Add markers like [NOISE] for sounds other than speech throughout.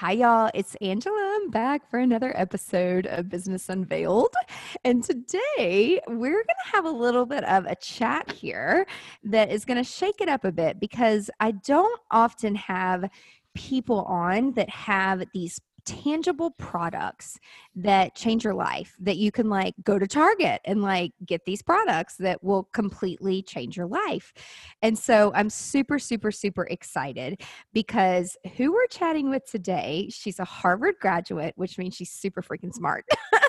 Hi, y'all. It's Angela. I'm back for another episode of Business Unveiled. And today we're going to have a little bit of a chat here that is going to shake it up a bit because I don't often have people on that have these tangible products that change your life that you can like go to Target and like get these products that will completely change your life. And so I'm super, super, super excited because who we're chatting with today, she's a Harvard graduate, which means she's super freaking smart. [LAUGHS]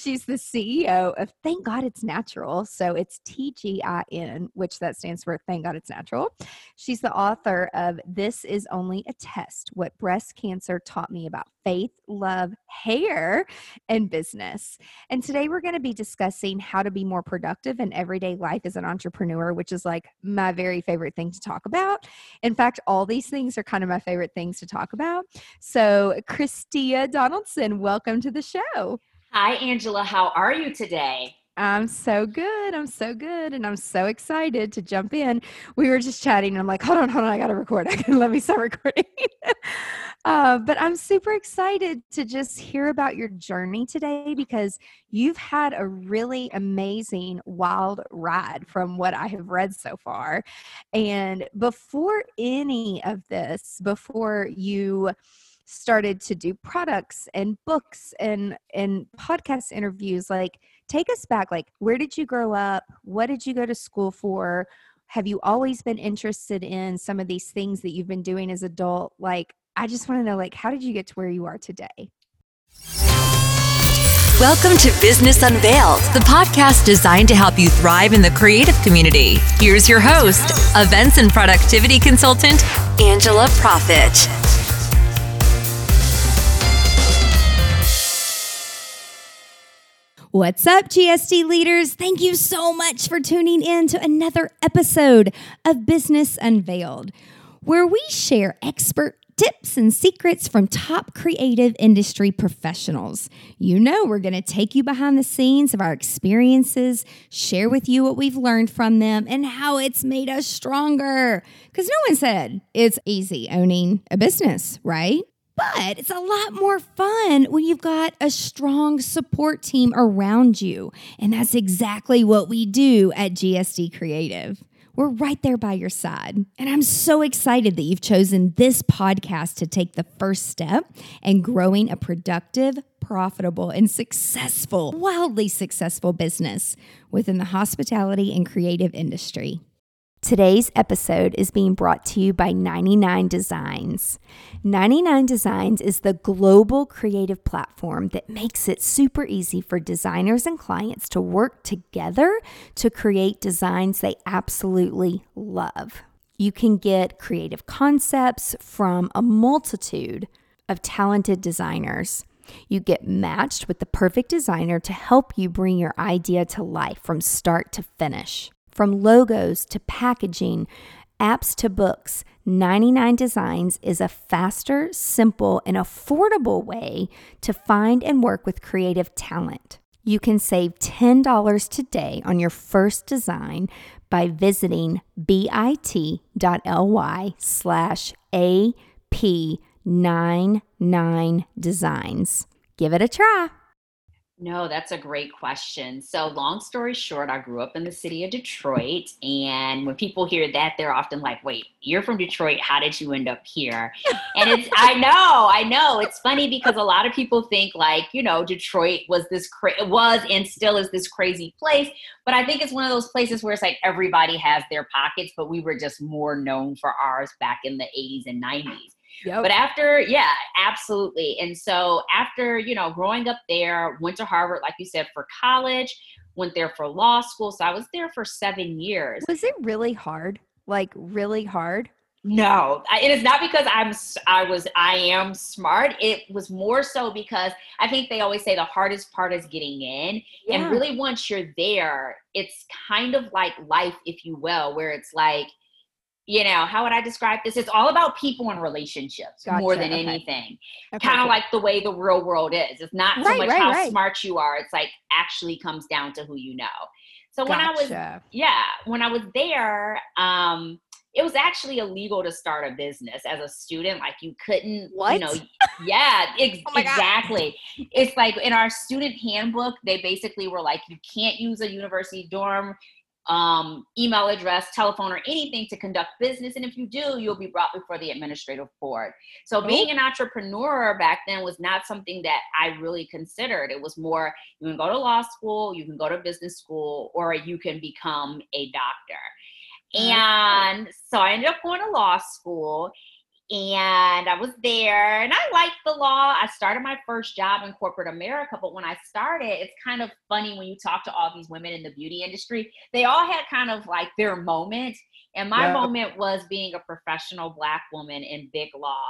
she's the CEO of Thank God It's Natural. So it's TGIN, which that stands for Thank God It's Natural. She's the author of This Is Only a Test What Breast Cancer Taught Me About Faith, Love, Hair, and Business. And today we're going to be discussing how to be more productive in everyday life as an entrepreneur, which is like my very favorite thing to talk about. In fact, all these things are kind of my favorite things to talk about. So, Chris-Tia Donaldson, welcome to the show. Hi, Angela. How are you today? I'm so good. I'm so good. And I'm so excited to jump in. We were just chatting, and I'm like, hold on, hold on. I got to record. [LAUGHS] Let me start recording. [LAUGHS] uh, but I'm super excited to just hear about your journey today because you've had a really amazing, wild ride from what I have read so far. And before any of this, before you started to do products and books and and podcast interviews like take us back like where did you grow up what did you go to school for have you always been interested in some of these things that you've been doing as adult like i just want to know like how did you get to where you are today Welcome to Business Unveiled, the podcast designed to help you thrive in the creative community. Here's your host, events and productivity consultant, Angela Proffitt. What's up, GSD leaders? Thank you so much for tuning in to another episode of Business Unveiled, where we share expert tips and secrets from top creative industry professionals. You know, we're going to take you behind the scenes of our experiences, share with you what we've learned from them, and how it's made us stronger. Because no one said it's easy owning a business, right? But it's a lot more fun when you've got a strong support team around you. And that's exactly what we do at GSD Creative. We're right there by your side. And I'm so excited that you've chosen this podcast to take the first step in growing a productive, profitable, and successful, wildly successful business within the hospitality and creative industry. Today's episode is being brought to you by 99 Designs. 99 Designs is the global creative platform that makes it super easy for designers and clients to work together to create designs they absolutely love. You can get creative concepts from a multitude of talented designers. You get matched with the perfect designer to help you bring your idea to life from start to finish. From logos to packaging, apps to books, 99 Designs is a faster, simple, and affordable way to find and work with creative talent. You can save $10 today on your first design by visiting bit.ly slash AP99 Designs. Give it a try. No, that's a great question. So, long story short, I grew up in the city of Detroit. And when people hear that, they're often like, wait, you're from Detroit. How did you end up here? And it's, [LAUGHS] I know, I know. It's funny because a lot of people think like, you know, Detroit was this, cra- was and still is this crazy place. But I think it's one of those places where it's like everybody has their pockets, but we were just more known for ours back in the 80s and 90s. Yep. But after, yeah, absolutely. And so after, you know, growing up there, went to Harvard, like you said, for college, went there for law school. So I was there for seven years. Was it really hard? Like really hard? No, it is not because I'm I was I am smart. It was more so because I think they always say the hardest part is getting in. Yeah. And really once you're there, it's kind of like life if you will, where it's like you know how would i describe this it's all about people and relationships gotcha, more than okay. anything okay, kind of like the way the real world is it's not so much right, how right. smart you are it's like actually comes down to who you know so gotcha. when i was yeah when i was there um it was actually illegal to start a business as a student. Like you couldn't, what? you know, yeah, ex- [LAUGHS] oh exactly. God. It's like in our student handbook, they basically were like, you can't use a university dorm um, email address, telephone, or anything to conduct business. And if you do, you'll be brought before the administrative board. So being an entrepreneur back then was not something that I really considered. It was more you can go to law school, you can go to business school, or you can become a doctor. And so I ended up going to law school and I was there and I liked the law. I started my first job in corporate America, but when I started, it's kind of funny when you talk to all these women in the beauty industry, they all had kind of like their moment. And my yeah. moment was being a professional black woman in big law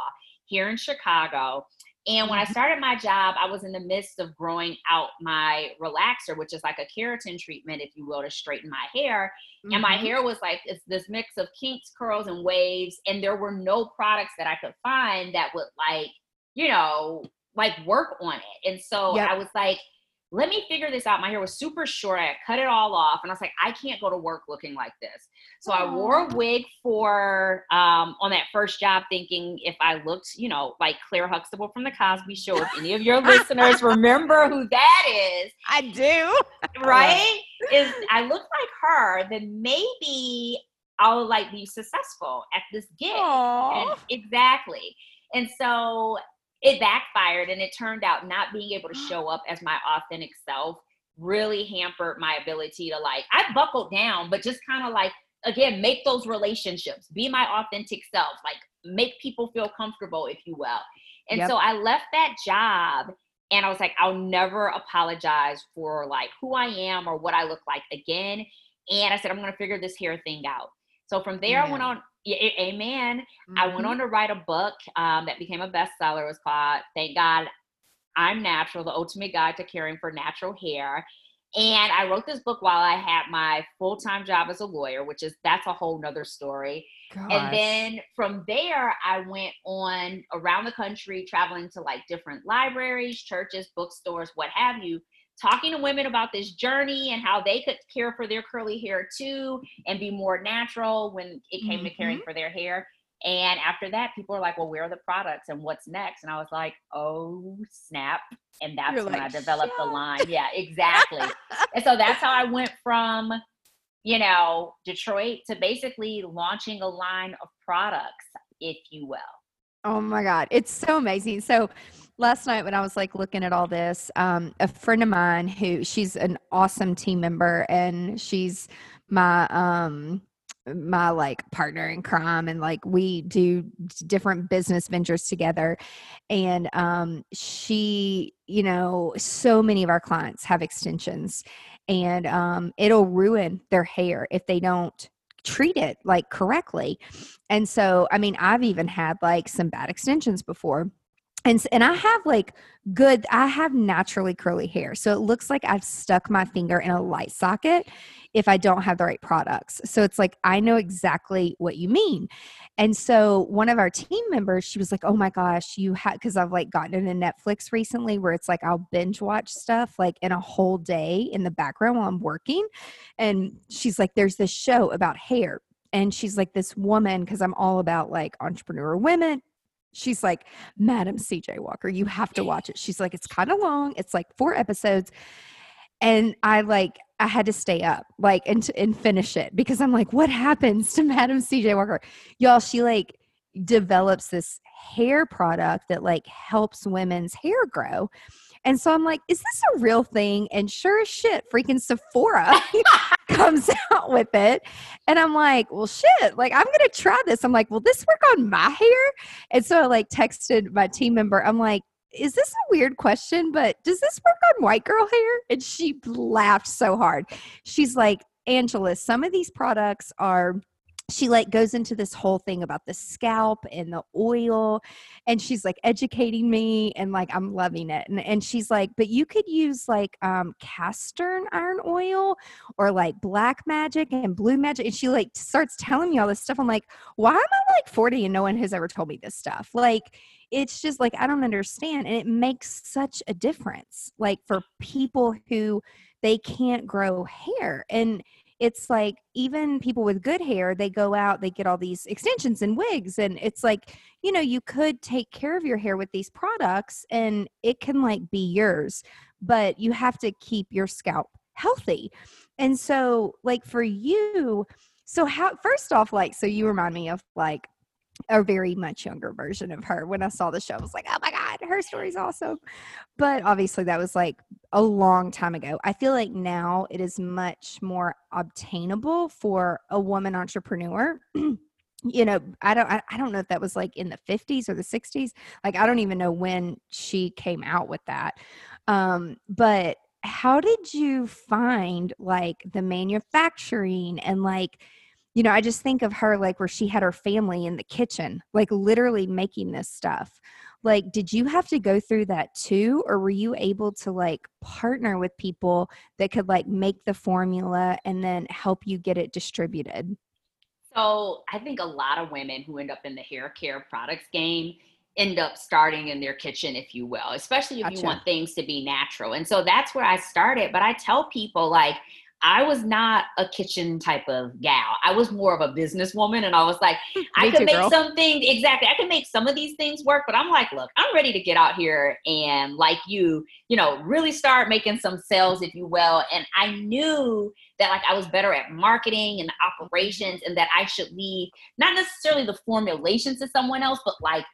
here in Chicago. And when I started my job, I was in the midst of growing out my relaxer, which is like a keratin treatment, if you will, to straighten my hair. Mm-hmm. And my mm-hmm. hair was like it's this mix of kinks, curls, and waves. And there were no products that I could find that would like, you know, like work on it. And so yep. I was like, let me figure this out. My hair was super short. I cut it all off, and I was like, I can't go to work looking like this. So Aww. I wore a wig for um, on that first job, thinking if I looked, you know, like Claire Huxtable from the Cosby Show. If any of your [LAUGHS] listeners remember who that is, I do. Right? is I look like her, then maybe I'll like be successful at this gig. And exactly. And so it backfired and it turned out not being able to mm. show up as my authentic self really hampered my ability to like I buckled down, but just kind of like again make those relationships, be my authentic self, like make people feel comfortable, if you will. And yep. so I left that job and I was like, I'll never apologize for like who I am or what I look like again. And I said, I'm gonna figure this hair thing out. So from there, I went on yeah, amen. Mm-hmm. I went on to write a book um, that became a bestseller. It was called Thank God I'm Natural, the ultimate guide to caring for natural hair. And I wrote this book while I had my full-time job as a lawyer, which is that's a whole nother story. Gosh. And then from there, I went on around the country, traveling to like different libraries, churches, bookstores, what have you, talking to women about this journey and how they could care for their curly hair too and be more natural when it came mm-hmm. to caring mm-hmm. for their hair. And after that, people are like, well, where are the products and what's next? And I was like, oh, snap. And that's You're when like, I developed the line. Yeah, exactly. and so that's how I went from, you know, Detroit to basically launching a line of products, if you will. Oh my God. It's so amazing. So, last night when I was like looking at all this, um, a friend of mine who she's an awesome team member and she's my um my like partner in crime and like we do different business ventures together. And um she you know so many of our clients have extensions and um it'll ruin their hair if they don't treat it like correctly. And so i mean i've even had like some bad extensions before and and I have like good I have naturally curly hair. So it looks like I've stuck my finger in a light socket if I don't have the right products. So it's like I know exactly what you mean. And so one of our team members, she was like, "Oh my gosh, you had cuz I've like gotten into Netflix recently where it's like I'll binge watch stuff like in a whole day in the background while I'm working." And she's like, "There's this show about hair." And she's like this woman cuz I'm all about like entrepreneur women she's like, Madam CJ Walker, you have to watch it. She's like, it's kind of long. It's like four episodes. And I like, I had to stay up like and, and finish it because I'm like, what happens to [LAUGHS] Madam CJ Walker? Y'all, she like develops this hair product that like helps women's hair grow. And so I'm like, is this a real thing? And sure as shit, freaking Sephora [LAUGHS] [LAUGHS] comes out with it. And I'm like, well, shit, like I'm going to try this. I'm like, will this work on my hair? And so I like texted my team member. I'm like, is this a weird question, but does this work on white girl hair? And she laughed so hard. She's like, Angela, some of these products are she like goes into this whole thing about the scalp and the oil and she's like educating me and like i'm loving it and, and she's like but you could use like um castor iron oil or like black magic and blue magic and she like starts telling me all this stuff. I'm like why am i like 40 and no one has ever told me this stuff? Like it's just like i don't understand and it makes such a difference like for people who they can't grow hair and it's like even people with good hair, they go out, they get all these extensions and wigs. And it's like, you know, you could take care of your hair with these products and it can like be yours, but you have to keep your scalp healthy. And so, like for you, so how, first off, like, so you remind me of like, a very much younger version of her. When I saw the show, I was like, oh my God, her story's awesome. But obviously, that was like a long time ago. I feel like now it is much more obtainable for a woman entrepreneur. [CLEARS THROAT] you know i don't I, I don't know if that was like in the 50s or the 60s like i don't even know when she came out with that um but how did you find like the manufacturing and like you know, I just think of her like where she had her family in the kitchen, like literally making this stuff. Like, did you have to go through that too? Or were you able to like partner with people that could like make the formula and then help you get it distributed? So I think a lot of women who end up in the hair care products game end up starting in their kitchen, if you will, especially if gotcha. you want things to be natural. And so that's where I started. But I tell people, like, I was not a kitchen type of gal. I was more of a businesswoman, and I was like, [LAUGHS] I could too, make girl. something exactly. I could make some of these things work, but I'm like, look, I'm ready to get out here and, like you, you know, really start making some sales, if you will. And I knew that like I was better at marketing and operations, and that I should leave not necessarily the formulations to someone else, but like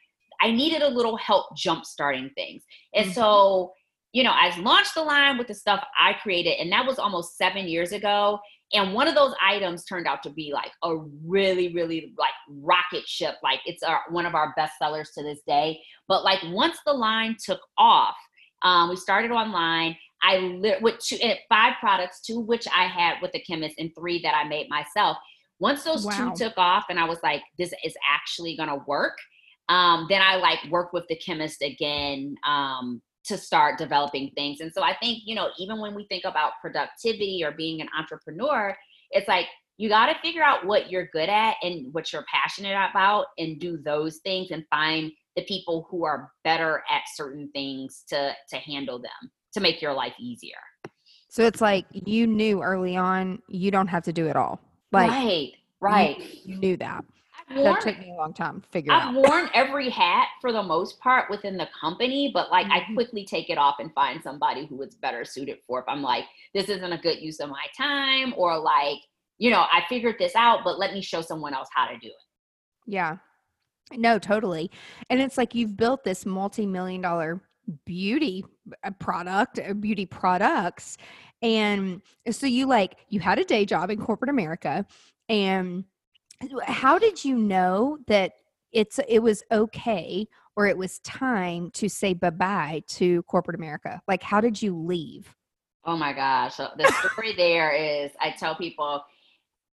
I needed a little help jump starting things. And mm-hmm. so you know, I launched the line with the stuff I created, and that was almost seven years ago. And one of those items turned out to be like a really, really like rocket ship. Like it's our, one of our best sellers to this day. But like once the line took off, um, we started online. I lit with two, eh, five products, two which I had with the chemist, and three that I made myself. Once those wow. two took off, and I was like, this is actually gonna work. Um, then I like worked with the chemist again um, to start developing things. And so I think, you know, even when we think about productivity or being an entrepreneur, it's like you got to figure out what you're good at and what you're passionate about and do those things and find the people who are better at certain things to to handle them to make your life easier. So it's like you knew early on you don't have to do it all. Like Right. Right. You, you knew that worn, that took me a long time to figure I've out. I've worn every hat for the most part within the company, but like mm-hmm. I quickly take it off and find somebody who it's better suited for. If I'm like, this isn't a good use of my time, or like, you know, I figured this out, but let me show someone else how to do it. Yeah. No, totally. And it's like you've built this multi million dollar beauty uh, product, uh, beauty products. And so you like, you had a day job in corporate America and how did you know that it's it was okay or it was time to say bye-bye to corporate America? Like how did you leave? Oh my gosh. The story there is I tell people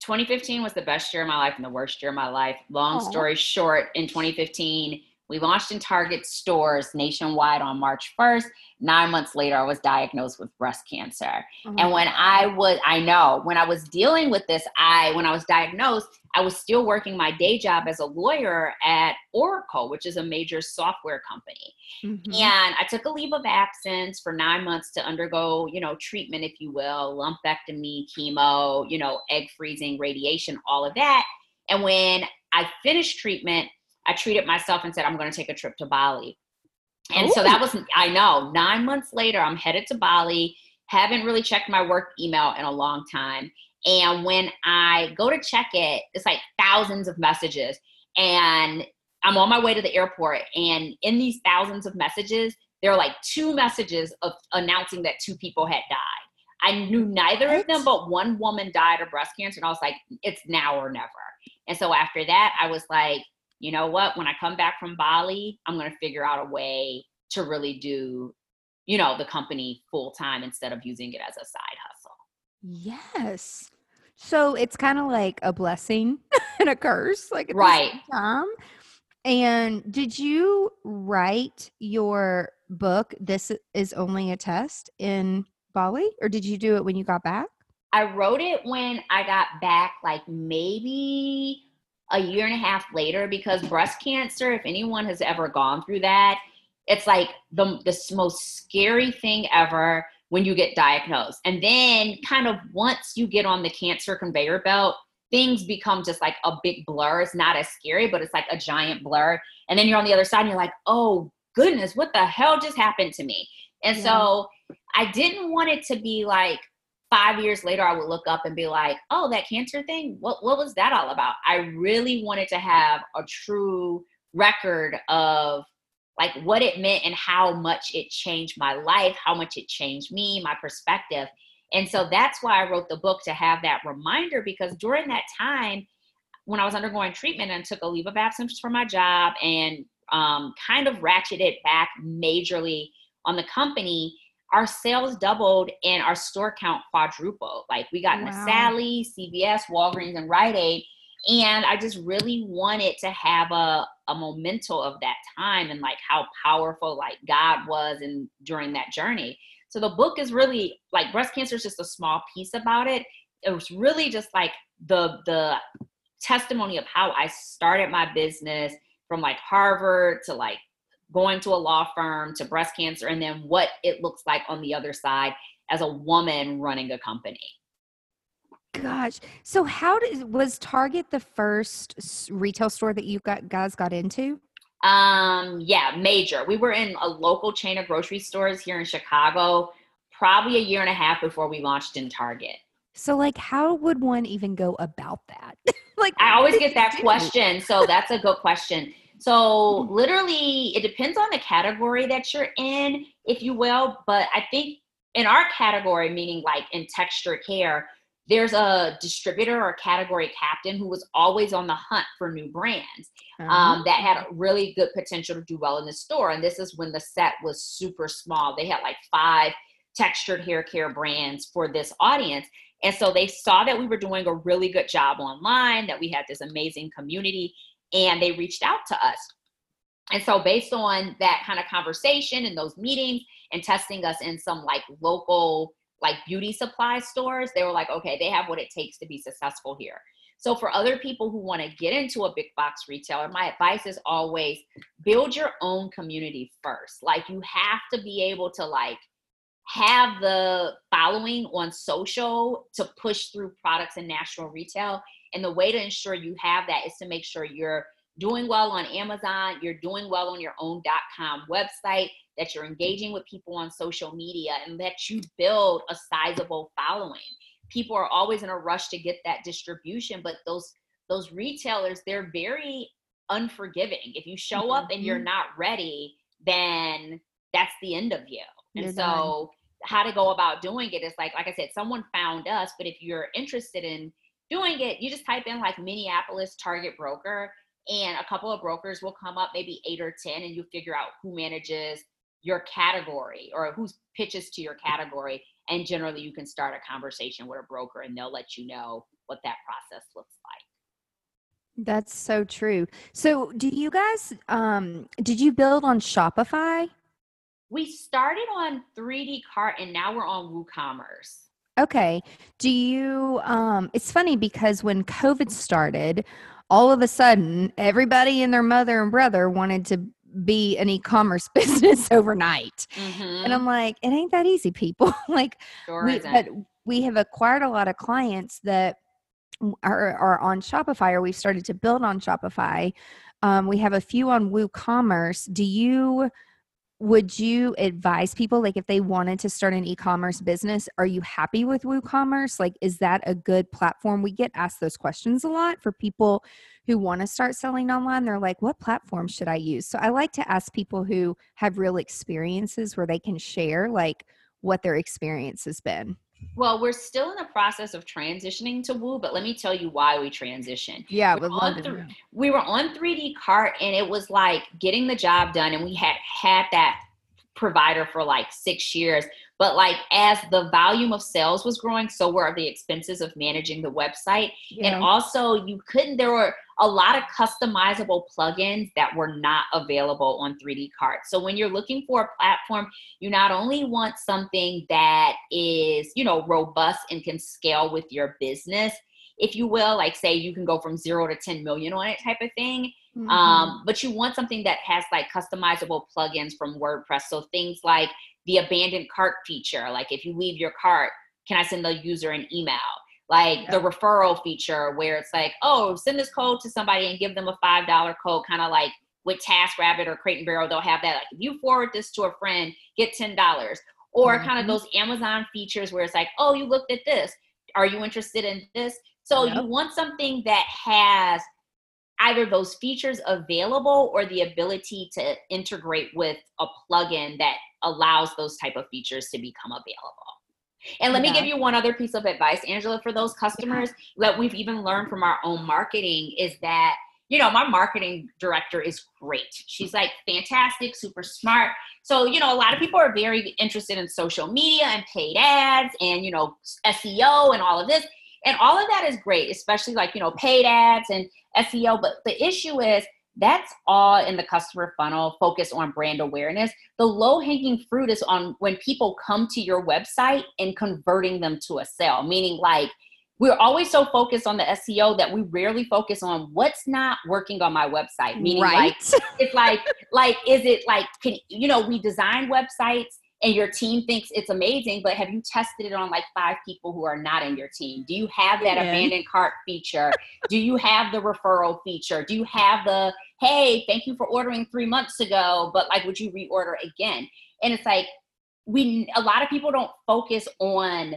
2015 was the best year of my life and the worst year of my life. Long Aww. story short, in 2015, we launched in Target stores nationwide on March 1st. Nine months later, I was diagnosed with breast cancer. Oh and when I was, I know, when I was dealing with this, I, when I was diagnosed, I was still working my day job as a lawyer at Oracle, which is a major software company. Mm-hmm. And I took a leave of absence for nine months to undergo, you know, treatment, if you will, lumpectomy, chemo, you know, egg freezing, radiation, all of that. And when I finished treatment, I treated myself and said, I'm going to take a trip to Bali. And Ooh. so that oh. was, I know, nine months later, I'm headed to Bali. Haven't really checked my work email in a long time. And when I go to check it, it's like thousands of messages. And I'm on my way to the airport. And in these thousands of messages, there are like two messages of announcing that two people had died. I knew neither what? of them, but one woman died of breast cancer. And I was like, it's now or never. And so after that, I was like, you know what, when I come back from Bali, I'm going to figure out a way to really do, you know, the company full time instead of using it as a side hustle. Yes. So it's kind of like a blessing [LAUGHS] and a curse, like right. time. And did you write your book, This is Only a Test, in Bali, or did you do it when you got back? I wrote it when I got back, like maybe a year and a half later because breast cancer, if anyone has ever gone through that, it's like the, the most scary thing ever. when you get diagnosed. And then, kind of once you get on the cancer conveyor belt, things become just like a big blur. It's not as scary, but it's like a giant blur. And then you're on the other side and you're like, oh goodness, what the hell just happened to me? And yeah. so I didn't want it to be like five years later, I would look up and be like, oh, that cancer thing, what, what was that all about? I really wanted to have a true record of like what it meant and how much it changed my life, how much it changed me, my perspective. And so that's why I wrote the book to have that reminder because during that time, when I was undergoing treatment and took a leave of absence from my job and um, kind of ratcheted back majorly on the company, our sales doubled and our store count quadrupled. Like we got wow. Sally, CVS, Walgreens, and Rite Aid. And I just really wanted to have a, a memento of that time and like how powerful like God was and during that journey. So the book is really like breast cancer is just a small piece about it. It was really just like the the testimony of how I started my business from like Harvard to like going to a law firm to breast cancer and then what it looks like on the other side as a woman running a company. Gosh. So how did was Target the first retail store that you got guys got into? Um yeah, major. We were in a local chain of grocery stores here in Chicago probably a year and a half before we launched in Target. So like how would one even go about that? [LAUGHS] like I always get that question. So that's a good question. So hmm. literally it depends on the category that you're in, if you will. But I think in our category, meaning like in texture care, there's a distributor or category captain who was always on the hunt for new brands um, uh-huh. that had really good potential to do well in the store. And this is when the set was super small. They had like five textured hair care brands for this audience. And so they saw that we were doing a really good job online, that we had this amazing community, and they reached out to us. And so, based on that kind of conversation and those meetings and testing us in some like local, like beauty supply stores, they were like, okay, they have what it takes to be successful here. So, for other people who want to get into a big box retailer, my advice is always build your own community first. Like, you have to be able to, like, have the following on social to push through products in national retail and the way to ensure you have that is to make sure you're doing well on Amazon, you're doing well on your own .com website, that you're engaging with people on social media and that you build a sizable following. People are always in a rush to get that distribution, but those those retailers, they're very unforgiving. If you show mm-hmm. up and you're mm-hmm. not ready, then that's the end of you. And you're so done. how to go about doing it is like like I said, someone found us, but if you're interested in doing it, you just type in like Minneapolis Target broker, and a couple of brokers will come up, maybe eight or 10, and you figure out who manages your category or who pitches to your category. And generally, you can start a conversation with a broker and they'll let you know what that process looks like. That's so true. So, do you guys, um, did you build on Shopify? We started on 3D Cart and now we're on WooCommerce. Okay. Do you um it's funny because when COVID started, all of a sudden everybody and their mother and brother wanted to be an e-commerce [LAUGHS] business overnight. Mm-hmm. And I'm like, it ain't that easy, people. [LAUGHS] like sure we, but we have acquired a lot of clients that are, are on Shopify or we've started to build on Shopify. Um, we have a few on WooCommerce. Do you would you advise people like if they wanted to start an e-commerce business are you happy with woocommerce? Like is that a good platform? We get asked those questions a lot for people who want to start selling online. They're like what platform should i use? So i like to ask people who have real experiences where they can share like what their experience has been well, we're still in the process of transitioning to Woo, but let me tell you why we transitioned. Yeah, we, were on, th- we were on 3D cart and it was like getting the job done and we had had that provider for like 6 years, but like as the volume of sales was growing, so were the expenses of managing the website. Yeah. And also you couldn't there were a lot of customizable plugins that were not available on 3D Cart. So when you're looking for a platform, you not only want something that is, you know, robust and can scale with your business, if you will, like say you can go from 0 to 10 million on it type of thing, Mm-hmm. Um, but you want something that has like customizable plugins from WordPress. So things like the abandoned cart feature, like if you leave your cart, can I send the user an email? Like yep. the referral feature where it's like, oh, send this code to somebody and give them a $5 code, kind of like with TaskRabbit or Crate and Barrel, they'll have that. Like if you forward this to a friend, get $10. Or mm-hmm. kind of those Amazon features where it's like, oh, you looked at this. Are you interested in this? So yep. you want something that has either those features available or the ability to integrate with a plugin that allows those type of features to become available. And let yeah. me give you one other piece of advice, Angela, for those customers yeah. that we've even learned from our own marketing is that, you know, my marketing director is great. She's like fantastic, super smart. So, you know, a lot of people are very interested in social media and paid ads and, you know, SEO and all of this. And all of that is great, especially like, you know, paid ads and SEO. But the issue is that's all in the customer funnel, focus on brand awareness. The low hanging fruit is on when people come to your website and converting them to a sale, meaning like, we're always so focused on the SEO that we rarely focus on what's not working on my website. Meaning, right. like, [LAUGHS] it's like, like, is it like, can you know, we design websites and your team thinks it's amazing, but have you tested it on like five people who are not in your team? Do you have that yeah. abandoned cart feature? Do you have the referral feature? Do you have the, hey, thank you for ordering three months ago, but like, would you reorder again? And it's like, we, a lot of people don't focus on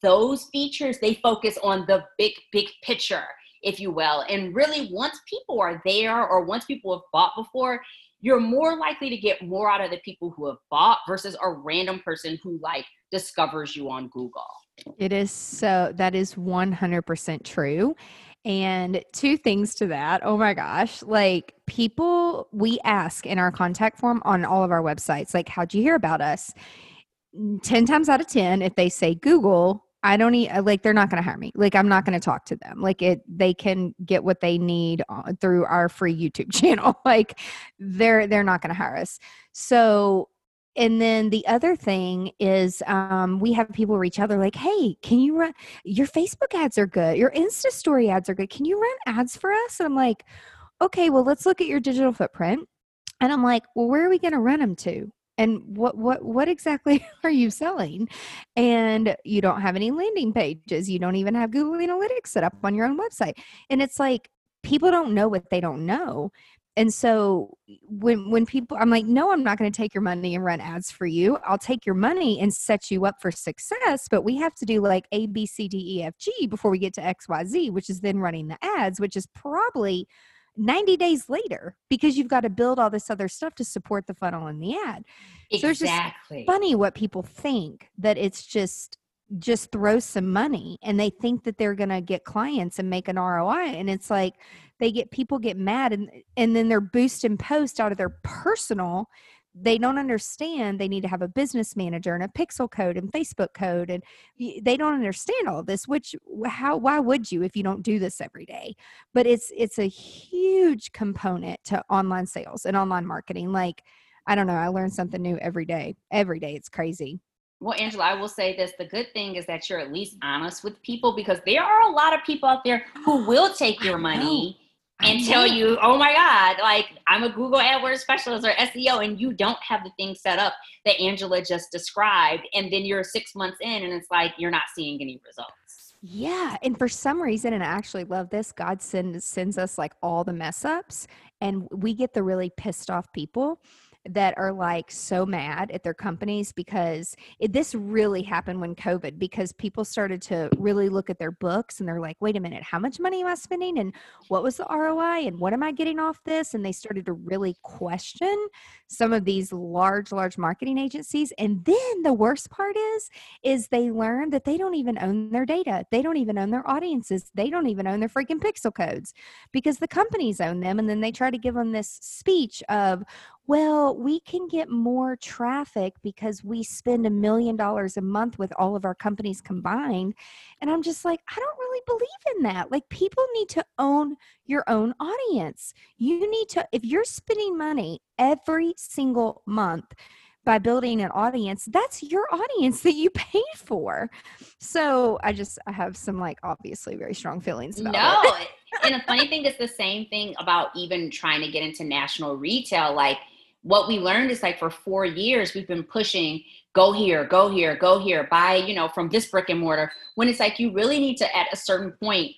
those features, they focus on the big, big picture, if you will. And really, once people are there or once people have bought before, you're more likely to get more out of the people who have bought versus a random person who like discovers you on Google. It is so that is 100% true. And two things to that. Oh my gosh. Like people, we ask in our contact form on all of our websites, like, how'd you hear about us? 10 times out of 10, if they say Google, I don't need like they're not going to hire me. Like I'm not going to talk to them. Like it they can get what they need through our free YouTube [LAUGHS] channel. like they're they're not going to hire us. So and then the other thing is um, we have people reach out they're like hey can you run your facebook ads are good your insta story ads are good can you run ads for us and i'm like okay well let's look at your digital footprint and i'm like well where are we going to run them to and what what what exactly [LAUGHS] are you selling? And you don't have any landing pages you don't even have google analytics set up on your own website and it's like people don't know what they don't know. And so when when people i'm like no i'm not going to take your money and run ads for you. I'll take your money and set you up for success but we have to do like a b c d e f g before we get to x y z which is then running the ads which is probably 90 days later because you've got to build all this other stuff to support the funnel and the ad. Exactly. So it's just funny what people think that it's just just throw some money and they think that they're going to get clients and make an ROI and it's like they get people get mad and and then they're boosting post out of their personal they don't understand they need to have a business manager and a pixel code and facebook code and they don't understand all this which how why would you if you don't do this every day but it's it's a huge component to online sales and online marketing like i don't know i learn something new every day every day it's crazy well, Angela, I will say this. The good thing is that you're at least honest with people because there are a lot of people out there who will take your money and tell you, oh my God, like I'm a Google AdWords specialist or SEO, and you don't have the thing set up that Angela just described. And then you're six months in, and it's like you're not seeing any results. Yeah. And for some reason, and I actually love this, God sends sends us like all the mess ups, and we get the really pissed off people that are like so mad at their companies because it, this really happened when COVID because people started to really look at their books and they're like, wait a minute, how much money am I spending? And what was the ROI? And what am I getting off this? And they started to really question some of these large, large marketing agencies. And then the worst part is, is they learned that they don't even own their data. They don't even own their audiences. They don't even own their freaking pixel codes because the companies own them. And then they try to give them this speech of, well, we can get more traffic because we spend a million dollars a month with all of our companies combined. And I'm just like, I don't really believe in that. Like, people need to own your own audience. You need to, if you're spending money every single month, by building an audience that's your audience that you [LAUGHS] paid for so i just i have some like obviously very strong feelings about no it [LAUGHS] and the funny thing is the same thing about even trying to get into national retail. Like what we learned is like for four years we've been pushing go here, go here, go here, buy, you know, from this brick and mortar. When it's like you really need to at a certain point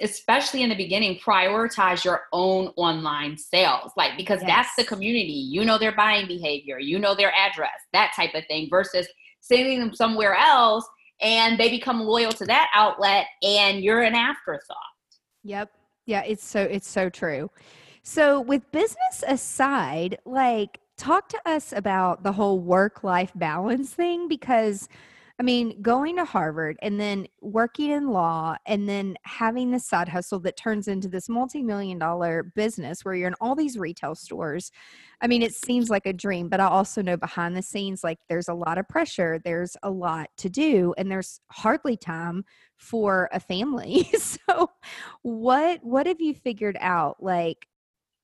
especially in the beginning, prioritize your own online sales. Like, because yes. that's the community. You know their buying behavior, you know their address, that type of thing, versus sending them somewhere else and they become loyal to that outlet and you're an afterthought. Yep. Yeah, it's so it's so true. So with business aside, like talk to us about the whole work life balance thing because I mean, going to Harvard and then working in law and then having this side hustle that turns into this multi million dollar business where you're in all these retail stores. I mean, it seems like a dream, but I also know behind the scenes, like there's a lot of pressure, there's a lot to do, and there's hardly time for a family. [LAUGHS] so, what what have you figured out? Like,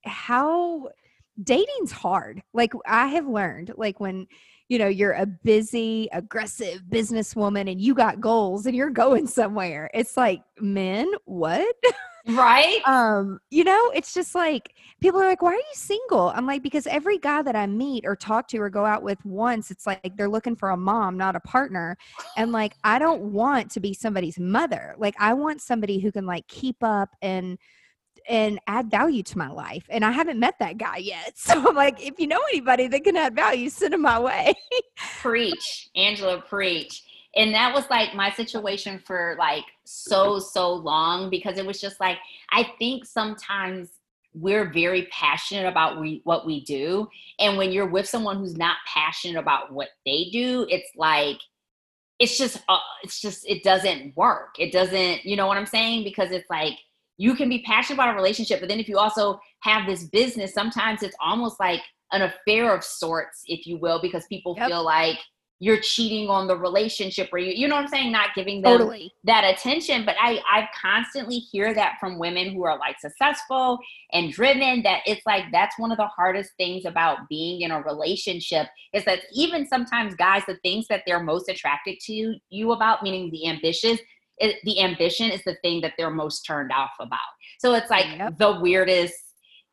how dating's hard. Like I have learned, like when you know you're a busy aggressive businesswoman and you got goals and you're going somewhere it's like men what? [LAUGHS] Right? Um you know it's just like people are like why are you single? I'm like because every guy that i meet or talk to or go out with once it's like they're looking for a mom not a partner. And [LAUGHS] like i don't want to be somebody's mother. Like i want somebody who can like keep up and and add value to my life. And I haven't met that guy yet. [LAUGHS] So I'm like, if you know anybody that can add value, send them my way. preach, Angela, preach. And that was like my situation for like so, so long because it was just like, I think sometimes we're very passionate about we, what we do. And when you're with someone who's not passionate about what they do, it's like, it's just, uh, it's just, it doesn't work. It doesn't, you know what I'm saying? Because it's like, you can be passionate about a relationship, but then if you also have this business, sometimes it's almost like an affair of sorts, if you will, because people yep. feel like you're cheating on the relationship or you you know what I'm saying, not giving them totally. that attention. But I I constantly hear that from women who are like successful and driven that it's like that's one of the hardest things about being in a relationship is that even sometimes guys the things that they're most attracted to you about, meaning the ambitious, it, the ambition is the thing that they're most turned off about. So it's like yep. the weirdest.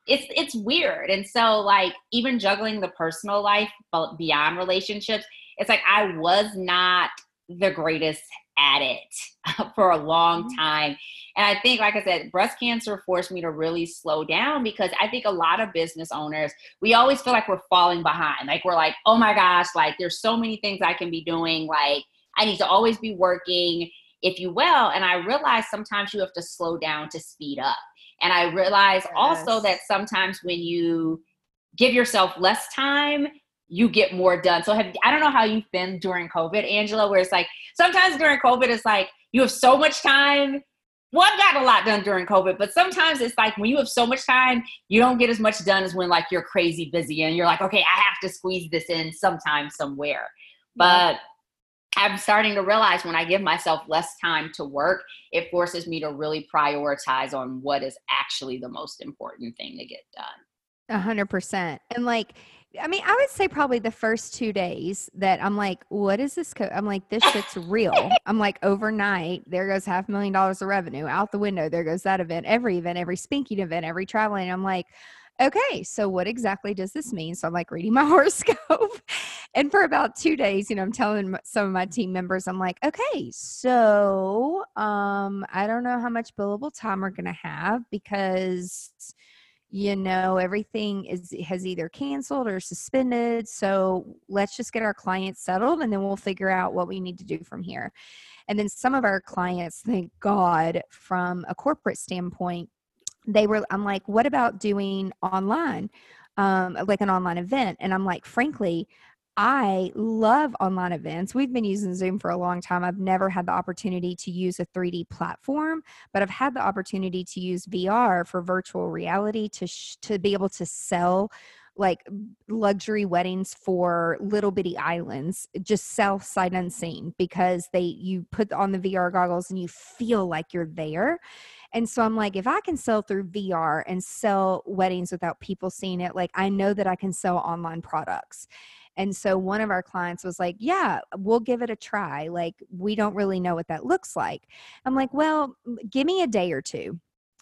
It's it's weird, and so like even juggling the personal life but beyond relationships, it's like I was not the greatest at it [LAUGHS] for a long mm-hmm. time. And I think, like I said, breast cancer forced me to really slow down because I think a lot of business owners, we always feel like we're falling behind. Like we're like, oh my gosh, like there's so many things I can be doing. Like I need to always be working if you will. And I realize sometimes you have to slow down to speed up. And I realize yes. also that sometimes when you give yourself less time, you get more done. So have I don't know how you've been during COVID, Angela, where it's like sometimes during COVID it's like you have so much time. Well, I've gotten a lot done during COVID, but sometimes it's like when you have so much time, you don't get as much done as when like you're crazy busy and you're like, okay, I have to squeeze this in sometime somewhere. But I'm starting to realize when I give myself less time to work, it forces me to really prioritize on what is actually the most important thing to get done. A hundred percent. And like, I mean, I would say probably the first two days that I'm like, what is this? Co-? I'm like, this shit's real. [LAUGHS] I'm like, overnight, there goes half a million dollars of revenue out the window. There goes that event, every event, every spinking event, every traveling. I'm like, okay, so what exactly does this mean? So I'm like reading my [LAUGHS] horoscope. and for about two days, you know, I'm telling some of my team members, I'm like, okay, so um, I don't know how much billable time we're going to have because you know everything is has either canceled or suspended so let's just get our clients settled and then we'll figure out what we need to do from here and then some of our clients thank god from a corporate standpoint they were i'm like what about doing online um, like an online event and i'm like frankly I love online events. We've been using Zoom for a long time. I've never had the opportunity to use a 3D platform, but I've had the opportunity to use VR for virtual reality to sh- to be able to sell like luxury weddings for little bitty islands just sell sight unseen because they you put on the VR goggles and you feel like you're there and so I'm like, if I can sell through VR and sell weddings without people seeing it, like I know that I can sell online products. And so one of our clients was like, Yeah, we'll give it a try. Like, we don't really know what that looks like. I'm like, Well, give me a day or two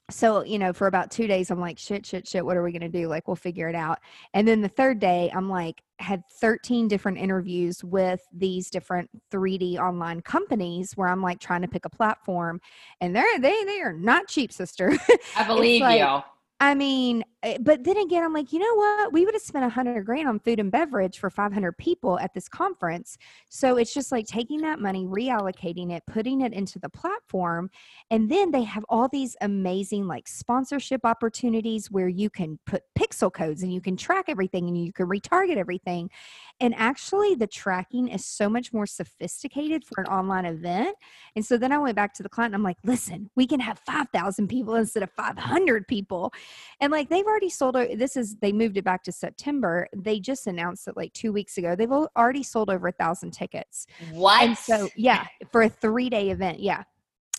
so you know for about two days i'm like shit shit shit what are we going to do? Like we'll figure it out. And then the third day i'm like had 13 different interviews with these different 3d online companies where i'm like trying to pick a platform and they're they they are not cheap sister. I [LAUGHS] believe like, you. I mean, Eh, but then again, I'm like, you know what? We would have spent a hundred grand on food and beverage for 500 people at this conference. So it's just like taking that money, reallocating it, putting it into the platform. And then they have all these amazing like sponsorship opportunities where you can put pixel codes and you can track everything and you can retarget everything. And actually, the tracking is so much more sophisticated for an online event. And so then I went back to the client I'm like, listen, we can have 5,000 people instead of 500 people. And like they've already sold, this is, they moved it back to September. They just announced it like two weeks ago. They've already sold over a thousand tickets. What? And so, yeah, for a three day event. Yeah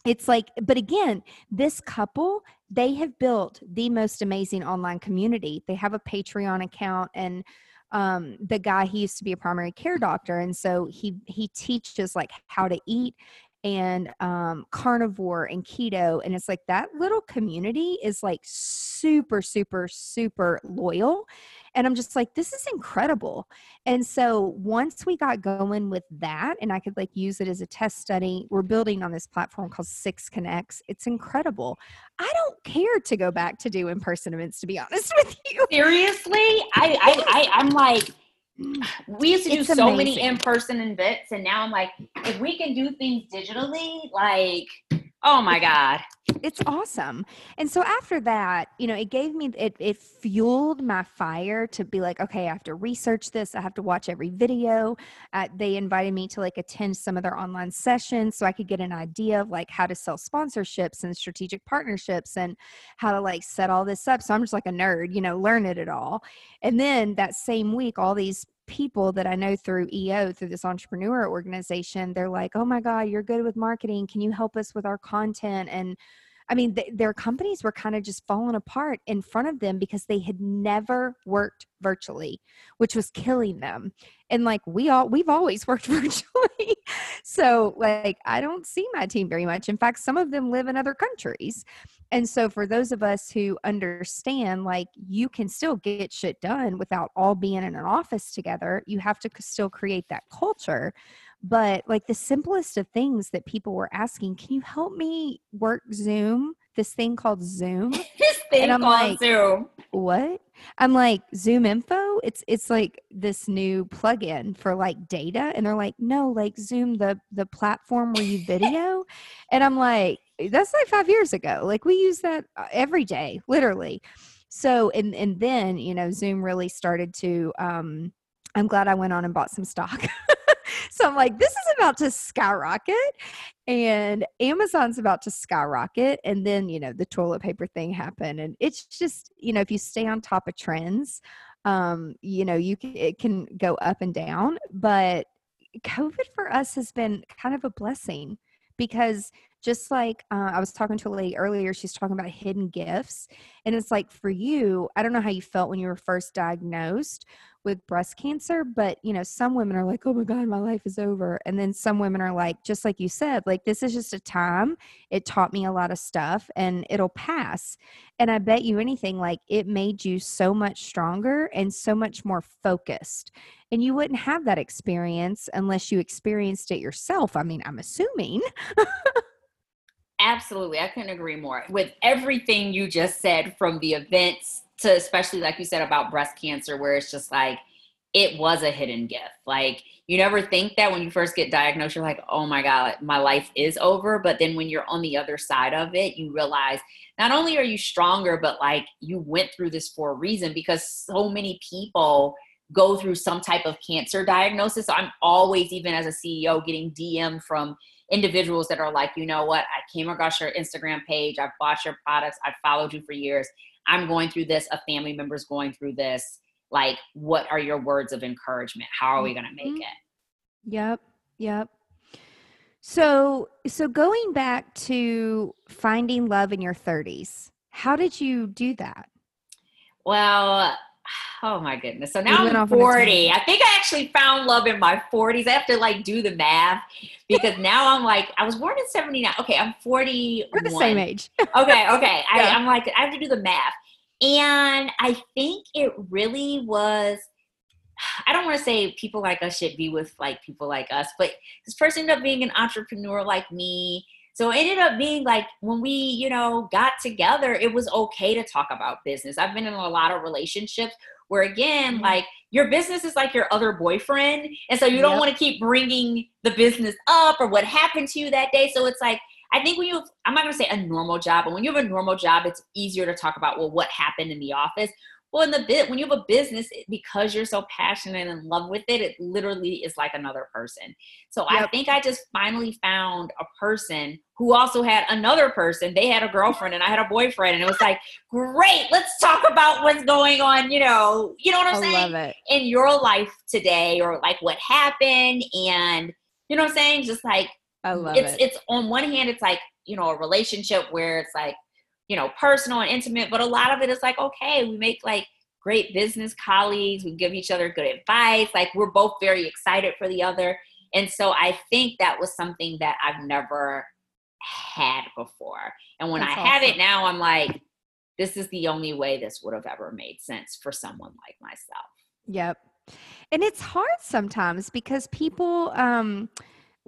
it's like but again this couple they have built the most amazing online community they have a patreon account and um, the guy he used to be a primary care doctor and so he he teaches like how to eat and um, carnivore and keto and it's like that little community is like super super super loyal and I'm just like, this is incredible. And so once we got going with that, and I could like use it as a test study, we're building on this platform called 6Connex. It's incredible. I don't care to go back to do in person events, to be honest [LAUGHS] with you. Seriously? I, I, I I'm like, we used to do It's so amazing. many in-person events and now i'm like if we can do things digitally like oh my god. It's awesome. And so after that you know it gave me it, it fueled my fire to be like okay i have to research this. I have to watch every video. Uh, they invited me to like attend some of their online sessions so i could get an idea of like how to sell sponsorships and strategic partnerships and how to like set all this up. So i'm just like a nerd you know learn it at all. And then that same week all these people that I know through EO, through this entrepreneur organization, they're like, oh my God, you're good with marketing. Can you help us with our content? And I mean, th- their companies were kind of just falling apart in front of them because they had never worked virtually, which was killing them. And like we all, we've always [LAUGHS] worked virtually. so, like, I don't see my team very much. In fact, some of them live in other countries. And so, for those of us who understand, like, you can still get shit done without all being in an office together, you have to still create that culture but like the simplest of things that people were asking can you help me work zoom this thing called zoom? [LAUGHS] This thing I'm called like- zoom. What? I'm like zoom info? It's it's like this new plugin for like data? And they're like no like zoom the the platform where you video? And i'm like that's like five years ago. Like we use that uh, every day literally. So and and then you know zoom really started to um i'm glad i went on and bought some stock [LAUGHS] so i'm like this is about to skyrocket and amazon's about to skyrocket and then you know the toilet paper thing happened and it's just you know if you stay on top of trends um you know you can it can go up and down but covid for us has been kind of a blessing because just like uh, I was talking to a lady earlier, she's talking about hidden gifts. And it's like for you, I don't know how you felt when you were first diagnosed with breast cancer, but you know, some women are like, oh my God, my life is over. And then some women are like, just like you said, like, this is just a time. It taught me a lot of stuff and it'll pass. And I bet you anything, like, it made you so much stronger and so much more focused. And you wouldn't have that experience unless you experienced it yourself. I mean, I'm assuming. [LAUGHS] Absolutely. I couldn't agree more. With everything you just said from the events to especially like you said about breast cancer, where it's just like it was a hidden gift. Like you never think that when you first get diagnosed, you're like, oh my God, my life is over. But then when you're on the other side of it, you realize not only are you stronger, but like you went through this for a reason because so many people go through some type of cancer diagnosis. So I'm always, even as a CEO, getting DM from individuals that are like, you know what, I came across your Instagram page, I've bought your products, I've followed you for years. I'm going through this, a family member's going through this. Like, what are your words of encouragement? How are we going to make Mhm. it? Yep. Yep. So, so going back to finding love in your 30s, how did you do that? Well, oh my goodness. So now I'm 40. I think I actually found love in my 40s. I have to like do the math because [LAUGHS] now I'm like, I was born in 79. Okay, I'm 40. We're the same age. okay, okay. [LAUGHS] I, I'm like, I have to do the math. And I think it really was I don't want to say people like us should be with like people like us, but this person ended up being an entrepreneur like me. So it ended up being like when we, you know, got together, it was okay to talk about business. I've been in a lot of relationships where again, mm-hmm. like your business is like your other boyfriend. And so you don't want to keep bringing the business up or what happened to you that day. So it's like, I think when you, I'm not going to say a normal job, but when you have a normal job, it's easier to talk about, well, what happened in the office. Well, in the bit, when you have a business, because you're so passionate and in love with it, it literally is like another person. So yep. I think I just finally found a person who also had another person. They had a girlfriend and I had a boyfriend, and it was like, great, let's talk about what's going on. You know, you know what I'm I saying? Love it. In your life today, or like what happened, and you know what I'm saying? Just like I love it's, it. It's on one hand, it's like you know a relationship where it's like you know, personal and intimate, but a lot of it is like, okay, we make like great business colleagues, we give each other good advice, like we're both very excited for the other. And so I think that was something that I've never had before. And when That's I awesome. have it now, I'm like, this is the only way this would have ever made sense for someone like myself. Yep. And it's hard sometimes because people, um,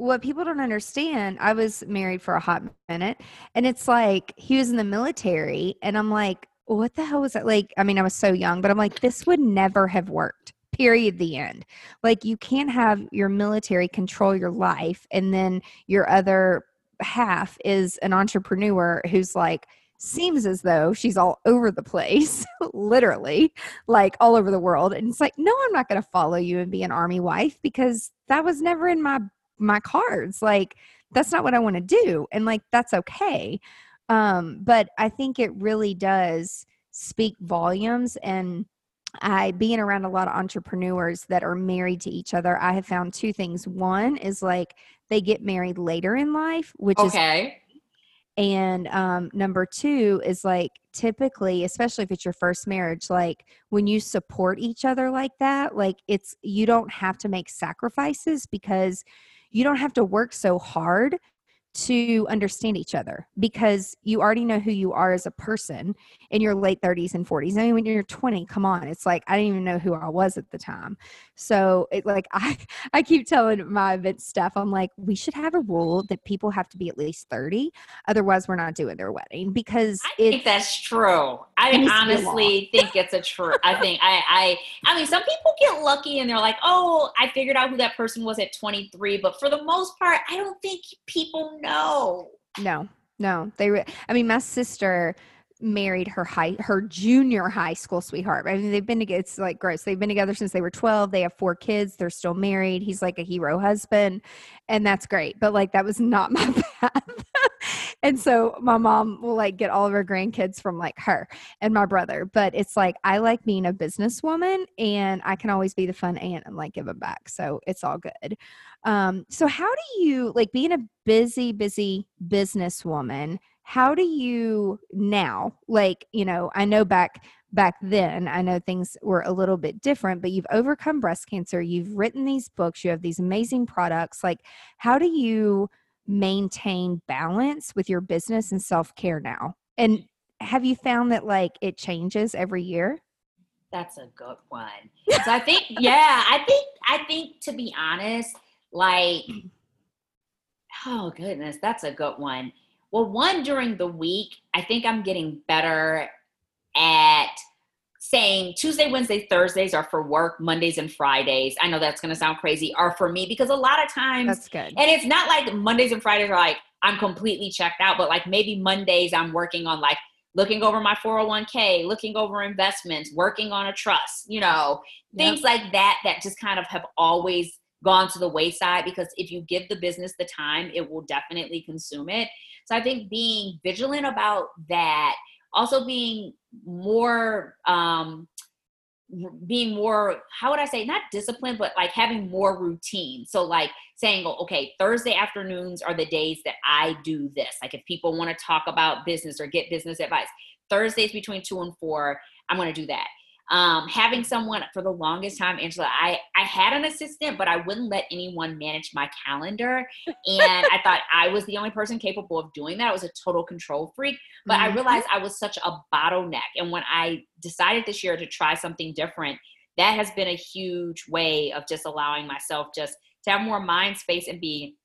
what people don't understand, I was married for a hot minute, and it's like he was in the military, and I'm like, what the hell was that? Like, I mean, I was so young, but I'm like, this would never have worked. Period. The end. Like, you can't have your military control your life, and then your other half is an entrepreneur who's like, seems as though she's all over the place, [LAUGHS] literally, like all over the world. And it's like, no, I'm not going to follow you and be an army wife because that was never in my my cards like that's not what i want to do and like that's okay um but i think it really does speak volumes and I being around a lot of entrepreneurs that are married to each other, I have found two things. One is like they get married later in life, which okay. is and um, number two is like typically, especially if it's your first marriage, like when you support each other like that, like it's you don't have to make sacrifices because you don't have to work so hard to understand each other because you already know who you are as a person in your late 30s and 40s. I mean, when you're 20, come on, it's like I didn't even know who I was at the time. So it like [LAUGHS] I I keep telling my event staff, I'm like, we should have a rule that people have to be at least 30, otherwise we're not doing their wedding because I think that's true. I honestly think it's a true. I think I I I mean, some people get lucky and they're like, oh, I figured out who that person was at 23, but for the most part, I don't think people no. No, no. They, re- I mean, my sister married her high her junior high school sweetheart. I mean, they've been together. It's like gross. They've been together since they were twelve. They have four kids. They're still married. He's like a hero husband, and that's great. But like that was not [LAUGHS] my path. and so my mom will like get all of her grandkids from like her and my brother. But it's like I like being a businesswoman, and I can always be the fun aunt and like give them back. So it's all good. Um, so how do you like being a busy, busy businesswoman? How do you now, like, you know, I know back back then i know things were a little bit different but you've overcome breast cancer you've written these books you have these amazing products like how do you maintain balance with your business and self-care now? And have you found that like it changes every year? That's a good one. So i think yeah i think i think to be honest like, [CLEARS THROAT] oh goodness, that's a good one. Well, one during the week, I think I'm getting better at saying Tuesday, Wednesday, Thursdays are for work, Mondays and Fridays. I know that's going to sound crazy, are for me because a lot of times that's good. And it's not like Mondays and Fridays are like I'm completely checked out, but like maybe Mondays I'm working on like looking over my 401k, looking over investments, working on a trust, you know, things yep. like that that just kind of have always gone to the wayside because if you give the business the time, it will definitely consume it. So I think being vigilant about that, also being more, um, being more, how would I say, not disciplined, but like having more routine. So like saying, oh, okay, Thursday afternoons are the days that I do this. Like if people want to talk about business or get business advice, Thursdays between two and four, I'm going to do that um, having someone for the longest time, Angela, I, I had an assistant, but I wouldn't let anyone manage my calendar. And I thought I was the only person capable of doing that. I was a total control freak. But mm-hmm. I realized I was such a bottleneck. And when I decided this year to try something different, that has been a huge way of just allowing myself just to have more mind space and be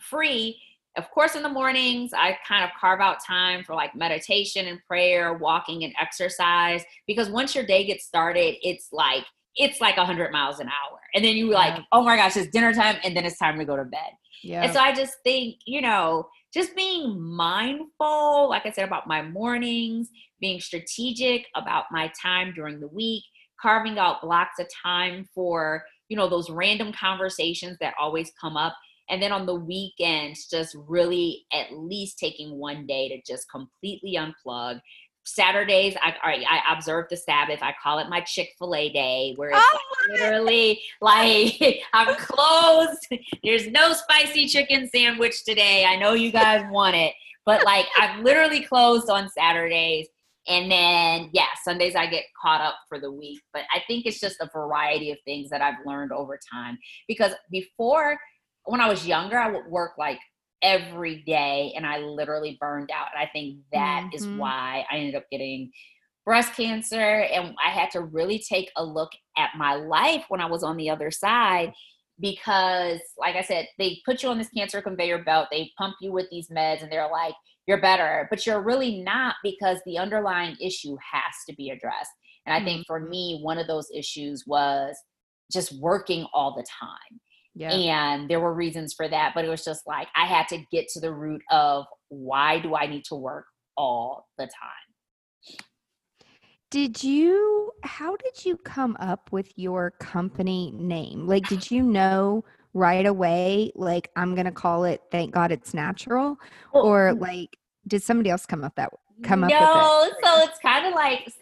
free of course in the mornings i kind of carve out time for like meditation and prayer walking and exercise because once your day gets started it's like it's like 100 miles an hour. And then you like oh my gosh it's dinner time and then it's time to go to bed. Yeah. and so i just think you know just being mindful like i said about my mornings being strategic about my time during the week carving out blocks of time for you know those random conversations that always come up and then on the weekends just really at least taking one day to just completely unplug Saturdays, I, I observe the Sabbath. I call it my Chick Fil A day, where it's oh, like literally like [LAUGHS] I'm [LAUGHS] closed. There's no spicy chicken sandwich today. I know you guys want it, but like I'm literally closed on Saturdays. And then, yeah, Sundays I get caught up for the week. But I think it's just a variety of things that I've learned over time. Because before, when I was younger, I would work like every day and I literally burned out. And I think that mm-hmm. is why I ended up getting breast cancer. And I had to really take a look at my life when I was on the other side because, like I said, they put you on this cancer conveyor belt, they pump you with these meds, and they're like, you're better, but you're really not because the underlying issue has to be addressed. And I think for mm-hmm. me, one of those issues was just working all the time. Yeah. And there were reasons for that, but it was just like I had to get to the root of why do I need to work all the time? Did you, how did you come up with your company name? Like, did you know right away, like, I'm going to call it Thank God It's Natural? Well, or mm like, did somebody else come up that come up no, with it? so it's kind of like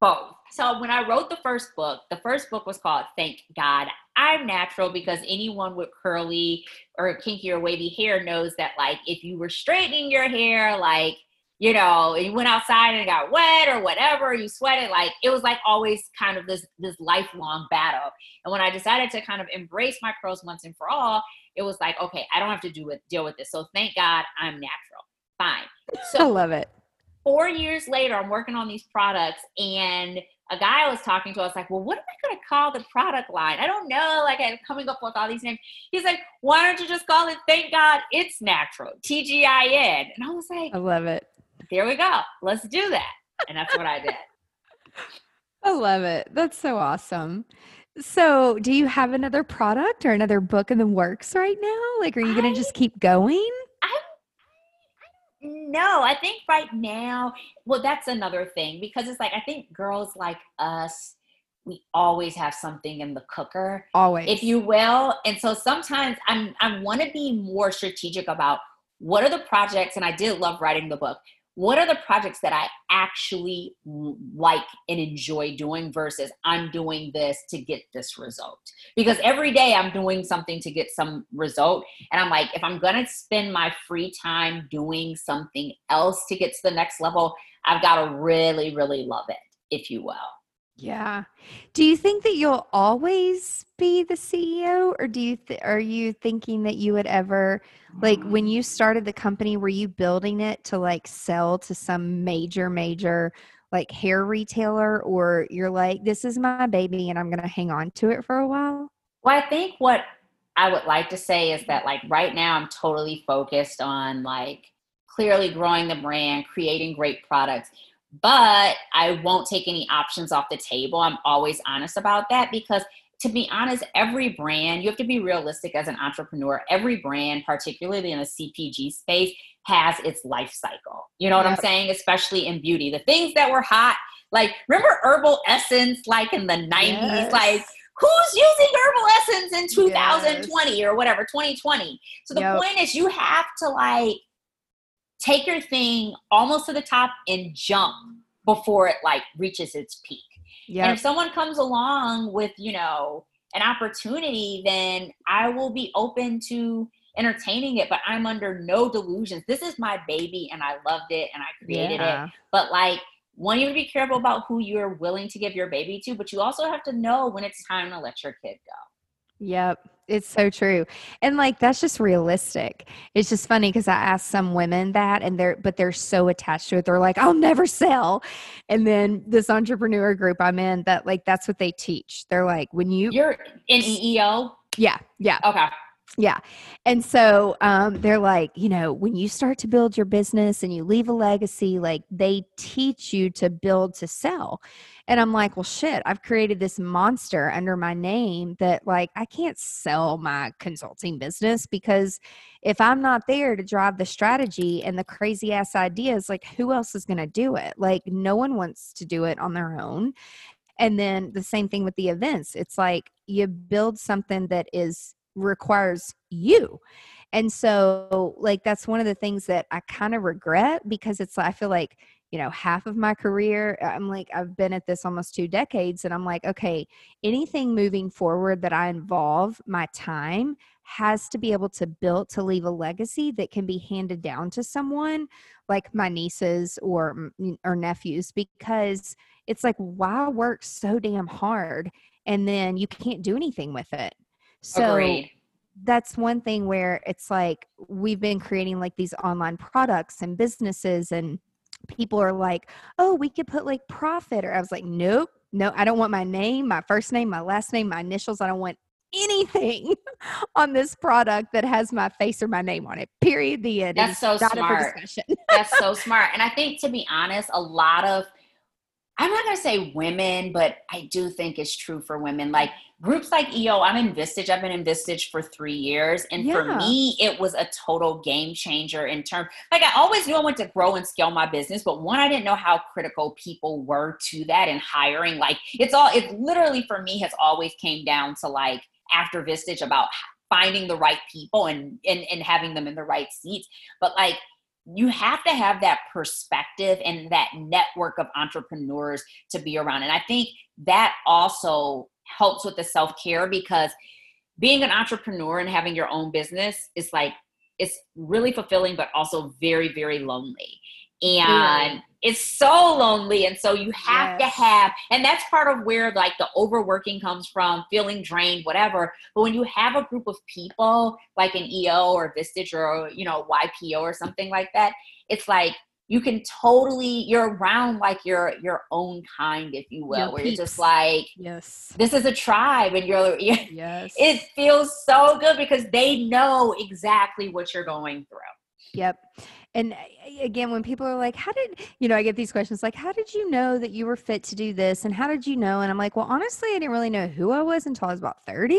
both. So when I wrote the first book, the first book was called Thank God I'm Natural because anyone with curly or kinky or wavy hair knows that like if you were straightening your hair, like you know, you went outside and it got wet or whatever, you sweated, like it was like always kind of this this lifelong battle. And when I decided to kind of embrace my curls once and for all, it was like, okay, I don't have to do with deal with this. So thank God I'm natural. Fine. [LAUGHS] So I love it. Four years later, I'm working on these products and a guy I was talking to, I was like, well, what am I going to call the product line? I don't know. Like, I'm coming up with all these names. He's like, why don't you just call it Thank God It's Natural, T G I N? And I was like, I love it there we go. Let's do that. And that's what I did. [LAUGHS] I love it. That's so awesome. So, do you have another product or another book in the works right now? Like, are you going to just keep going? No, I think right now, well, that's another thing because it's like, I think girls like us, we always have something in the cooker, always, if you will. And so sometimes I'm, I want to be more strategic about what are the projects, and I did love writing the book what are the projects that I actually like and enjoy doing versus I'm doing this to get this result? Because every day I'm doing something to get some result. And I'm like, if I'm going to spend my free time doing something else to get to the next level, I've got to really, really love it, if you will. Yeah. Do you think that you'll always be the CEO or do you th- are you thinking that you would ever like when mm. you started the company were you building it to like sell to some major major like hair retailer or you're like this is my baby and I'm going to hang on to it for a while? Well, I think what I would like to say is that like right now I'm totally focused on like clearly growing the brand, creating great products but I won't take any options off the table. I'm always honest about that because to be honest, every brand, you have to be realistic as an entrepreneur. Every brand, particularly in the CPG space, has its life cycle. You know what. I'm saying? Especially in beauty. The things that were hot, like remember herbal essence like in the 90s? Yes. Like who's using herbal essence in 2020 yes. or whatever, 2020? So the yep. point is you have to like take your thing almost to the top and jump before it like reaches its peak. Yep. And if someone comes along with, you know, an opportunity, then I will be open to entertaining it, but I'm under no delusions. This is my baby and I loved it and I created yeah. it. But like one, you have to be careful about who you're willing to give your baby to, but you also have to know when it's time to let your kid go. Yep. It's so true. And like that's just realistic. It's just funny because I ask some women that and they're but they're so attached to it. They're like, I'll never sell. And then this entrepreneur group I'm in that like that's what they teach. They're like, when you You're in EEO? Yeah, yeah. Okay. Yeah. And so um, they're like, you know, when you start to build your business and you leave a legacy, like they teach you to build to sell. And I'm like, well, shit, I've created this monster under my name that, like, I can't sell my consulting business because if I'm not there to drive the strategy and the crazy ass ideas, like, who else is going to do it? Like, no one wants to do it on their own. And then the same thing with the events. It's like you build something that is requires you. And so, like, that's one of the things that I kind of regret because it's, I feel like, you know, half of my career, uh, I'm like, I've been at this almost two decades, and I'm like, okay, anything moving forward that I involve my time has to be able to build to leave a legacy that can be handed down to someone like my nieces or or nephews because it's like why work so damn hard and then you can't do anything with it so Agreed. that's one thing where it's like we've been creating like these online products and businesses and people are like, "Oh, we could put like profit." Or I was like, "Nope. No, I don't want my name, my first name, my last name, my initials. I don't want anything [LAUGHS] on this product that has my face or my name on it. Period. The end. That's so smart. That's [LAUGHS] so smart. And I think to be honest, a lot of I'm not gonna say women, but I do think it's true for women. Like groups like EO, I'm in Vistage. I've been in Vistage for three years. And yeah. for me, it was a total game changer in terms like I always knew I wanted to grow and scale my business, but one, I didn't know how critical people were to that and hiring. Like it's all it literally for me has always came down to like after Vistage about finding the right people and and, and having them in the right seats. But like you have to have that perspective and that network of entrepreneurs to be around. And I think that also helps with the self care because being an entrepreneur and having your own business is like it's really fulfilling but also very very lonely and it's so lonely and so you have yes. to have and that's part of where like the overworking comes from feeling drained whatever. But when you have a group of people like an eo or vistage or you know ypo or something like that it's like you can totally you're around like your your own kind if you will your where peeps. you're just like yes. This is a tribe and you're [LAUGHS] yes. it feels so good because they know exactly what you're going through. Yep and eh, eh, again when people are like how did you know i get these questions like how did you know that you were fit to do this? And how did you know? And i'm like well honestly i didn't really know who i was until i was about 30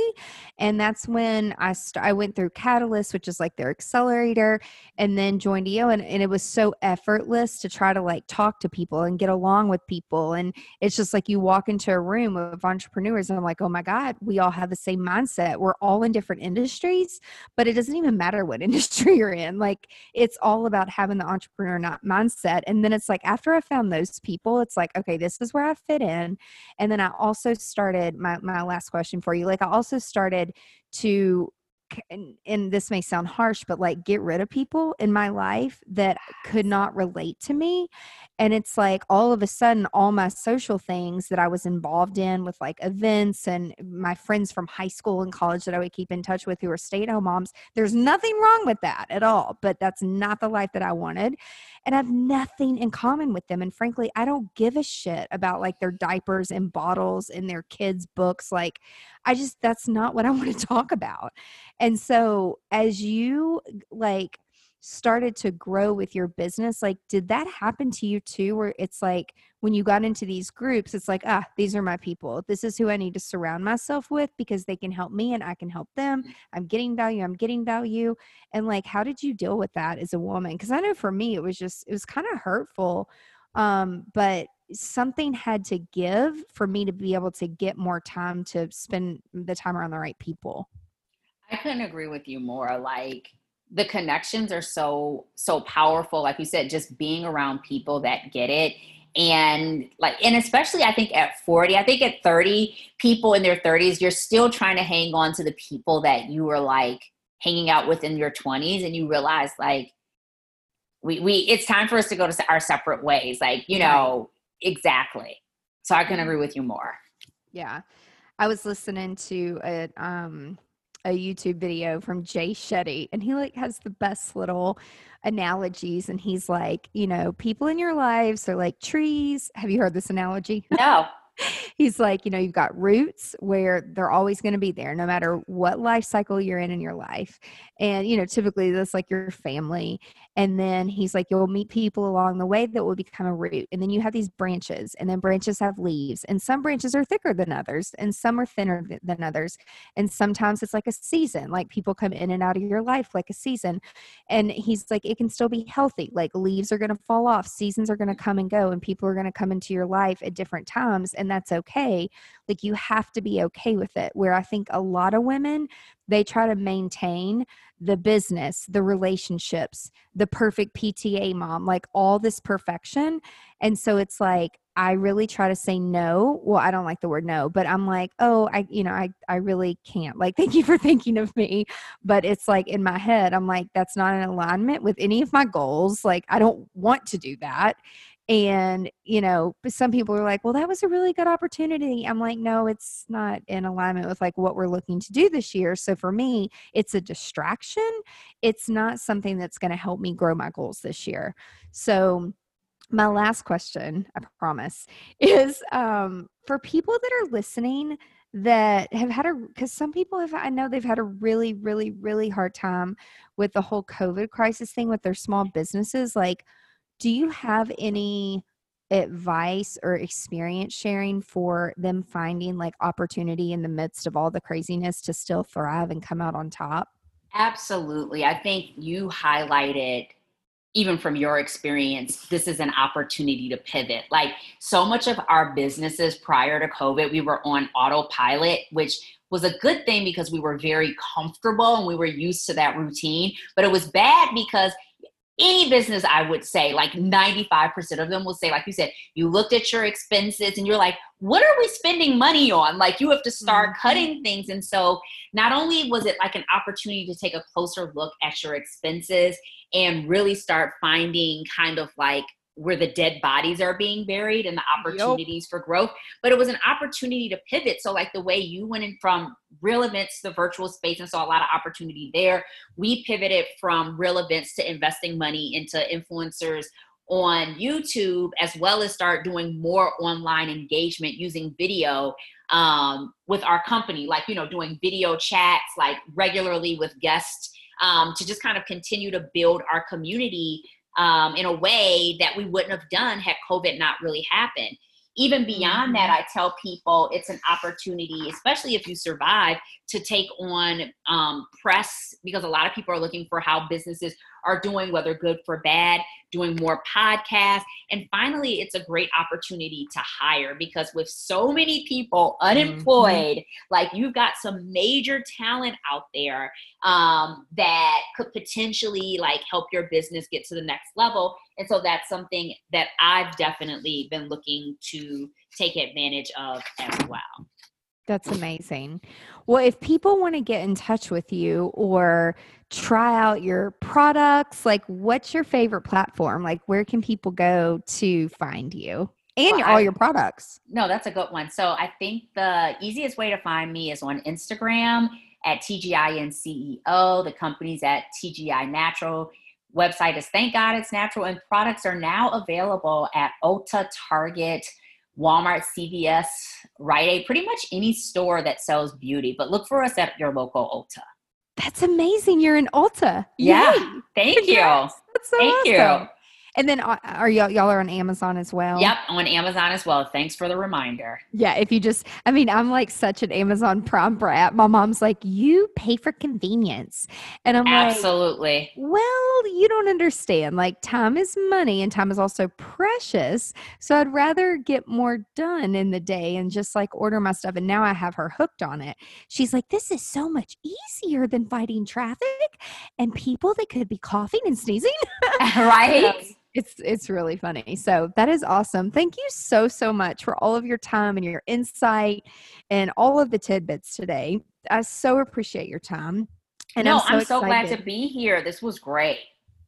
and that's when i st- i went through catalyst which is like their accelerator and then joined eo and, and it was so effortless to try to like talk to people and get along with people. And it's just like you walk into a room of entrepreneurs and i'm like oh my god we all have the same mindset. We're all in different industries but it doesn't even matter what [LAUGHS] industry you're in. Like it's all about having the entrepreneur not mindset and then it's like after i found those people it's like okay this is where i fit in and then i also started my my last question for you like i also started to and, and, this may sound harsh, but like get rid of people in my life that could not relate to me. And it's like all of a sudden, all my social things that I was involved in with like events and my friends from high school and college that I would keep in touch with who are stay at home moms, there's nothing wrong with that at all. But that's not the life that I wanted. And I have nothing in common with them. And frankly, I don't give a shit about like their diapers and bottles and their kids' books. Like, I just, that's not what I [LAUGHS] want to talk about. And so as you like started to grow with your business, like did that happen to you too where it's like when you got into these groups, it's like, ah, these are my people. This is who I need to surround myself with because they can help me and I can help them. I'm getting value, I'm getting value. And like how did you deal with that as a woman? Cuz I know for me it was just it was kind of hurtful. Um but something had to give for me to be able to get more time to spend the time around the right people. I couldn't agree with you more. Like the connections are so so powerful. Like you said, just being around people that get it. And like, and especially I think at 40, I think at 30, people in their 30s, you're still trying to hang on to the people that you were like hanging out with in your 20s, and you realize like we we it's time for us to go to our separate ways. Like, you know, exactly. So I can agree with you more. Yeah. I was listening to a um a YouTube video from Jay Shetty and he like has the best little analogies and he's like, you know, people in your lives are like trees. Have you heard this analogy? [LAUGHS] No he's like, you know, you've got roots where they're always going to be there no matter what life cycle you're in in your life. And, you know, typically that's like your family. And then he's like, you'll meet people along the way that will become a root. And then you have these branches, and then branches have leaves. And some branches are thicker than others, and some are thinner than others. And sometimes it's like a season, like people come in and out of your life like a season. And he's like, it can still be healthy. Like leaves are going to fall off, seasons are going to come and go, and people are going to come into your life at different times. And that's okay. Like you have to be okay with it. Where I think a lot of women, they try to maintain the business, the relationships, the perfect PTA mom, like all this perfection. And so it's like, I really try to say no. Well, I don't like the word no, but I'm like, oh, I, you know, I, I really can't. Like, [LAUGHS] thank you for thinking of me. But it's like in my head, I'm like, that's not in alignment with any of my goals. Like, I don't want to do that and you know some people are like well that was a really good opportunity. I'm like no it's not in alignment with like what we're looking to do this year. So for me it's a distraction. It's not something that's going to help me grow my goals this year. So my last question i promise [LAUGHS] is um, for people that are listening that have had a because some people have i know they've had a really really really hard time with the whole covid crisis thing with their small businesses like do you have any advice or experience sharing for them finding like opportunity in the midst of all the craziness to still thrive and come out on top? Absolutely. I think you highlighted even from your experience, this is an opportunity to pivot. Like so much of our businesses prior to COVID, we were on autopilot, which was a good thing because we were very comfortable and we were used to that routine. But it was bad because any business, I would say, like 95% of them will say, like you said, you looked at your expenses and you're like, what are we spending money on? Like you have to start mm-hmm. cutting things. And so not only was it like an opportunity to take a closer look at your expenses and really start finding kind of like where the dead bodies are being buried and the opportunities yep. for growth but it was an opportunity to pivot so like the way you went in from real events to virtual space and saw a lot of opportunity there we pivoted from real events to investing money into influencers on YouTube as well as start doing more online engagement using video um, with our company, like, you know, doing video chats like regularly with guests um, to just kind of continue to build our community um, in a way that we wouldn't have done had COVID not really happened. Even beyond that, mm-hmm. I tell people it's an opportunity, especially if you survive, to take on um, press because a lot of people are looking for how businesses are doing, whether good for bad, doing more podcasts. And finally, it's a great opportunity to hire because with so many people unemployed, mm-hmm. like you've got some major talent out there um, that could potentially like help your business get to the next level. And so that's something that I've definitely been looking to take advantage of as well. That's amazing. Well, if people want to get in touch with you or try out your products, like what's your favorite platform? Like where can people go to find you? And well, all I, your products. No, that's a good one. So I think the easiest way to find me is on Instagram at TGIN The company's at TGI Natural. Website is Thank God It's Natural. And products are now available at Ulta, Target, Walmart, CVS, Rite Aid, pretty much any store that sells beauty. But look for us at your local Ulta. That's amazing. You're in Ulta. Yeah. Yay. Thank you. That's so Thank awesome. you. And then uh, are y'all y'all are on Amazon as well? Yep, on Amazon as well. Thanks for the reminder. Yeah, if you just I mean, I'm like such an Amazon Prime brat. My mom's like, "You pay for convenience." And I'm Absolutely. like, "Absolutely." "Well, you don't understand. Like time is money and time is also precious. So I'd rather get more done in the day and just like order my stuff." And now I have her hooked on it. She's like, "This is so much easier than fighting traffic and people that could be coughing and sneezing." [LAUGHS] [LAUGHS] right? It's it's really funny. So that is awesome. Thank you so so much for all of your time and your insight and all of the tidbits today. I so appreciate your time. And no, I'm so, I'm so glad to be here. This was great.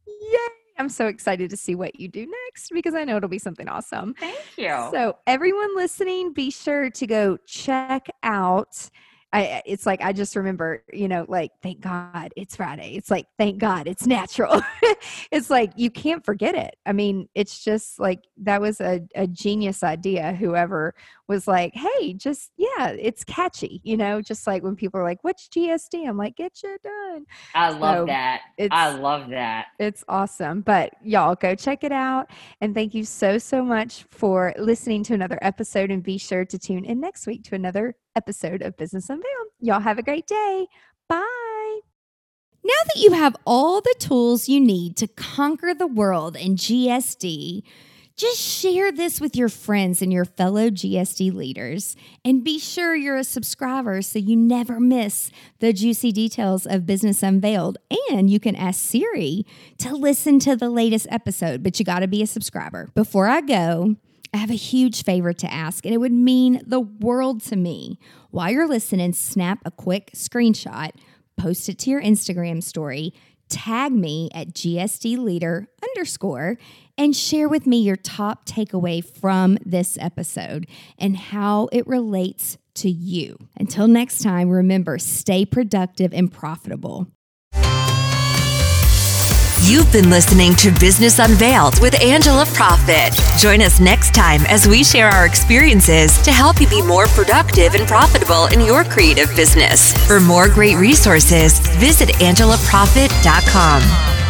Yay! I'm so excited to see what you do next because I know it'll be something awesome. Thank you. So, everyone listening, be sure to go check out I it's like I just remember, you know, like thank God it's Friday. It's like thank God it's natural. [LAUGHS] it's like you can't forget it. I mean, it's just like that was a, a genius idea. Whoever was like, hey, just yeah, it's catchy, you know, just like when people are like, What's GSD? I'm like, get you done. I love so that. I love that. It's awesome. But y'all go check it out. And thank you so, so much for listening to another episode and be sure to tune in next week to another episode of Business Y'all have a great day. Bye. Now that you have all the tools you need to conquer the world in GSD, just share this with your friends and your fellow GSD leaders. And be sure you're a subscriber so you never miss the juicy details of Business Unveiled. And you can ask Siri to listen to the latest episode, but you got to be a subscriber. Before I go, I have a huge favor to ask, and it would mean the world to me. While you're listening, snap a quick screenshot, post it to your Instagram story, tag me at GSD leader underscore, and share with me your top takeaway from this episode and how it relates to you. Until next time, remember stay productive and profitable. You've been listening to Business Unveiled with Angela Proffitt. Join us next time as we share our experiences to help you be more productive and profitable in your creative business. For more great resources, visit angelaproffitt.com.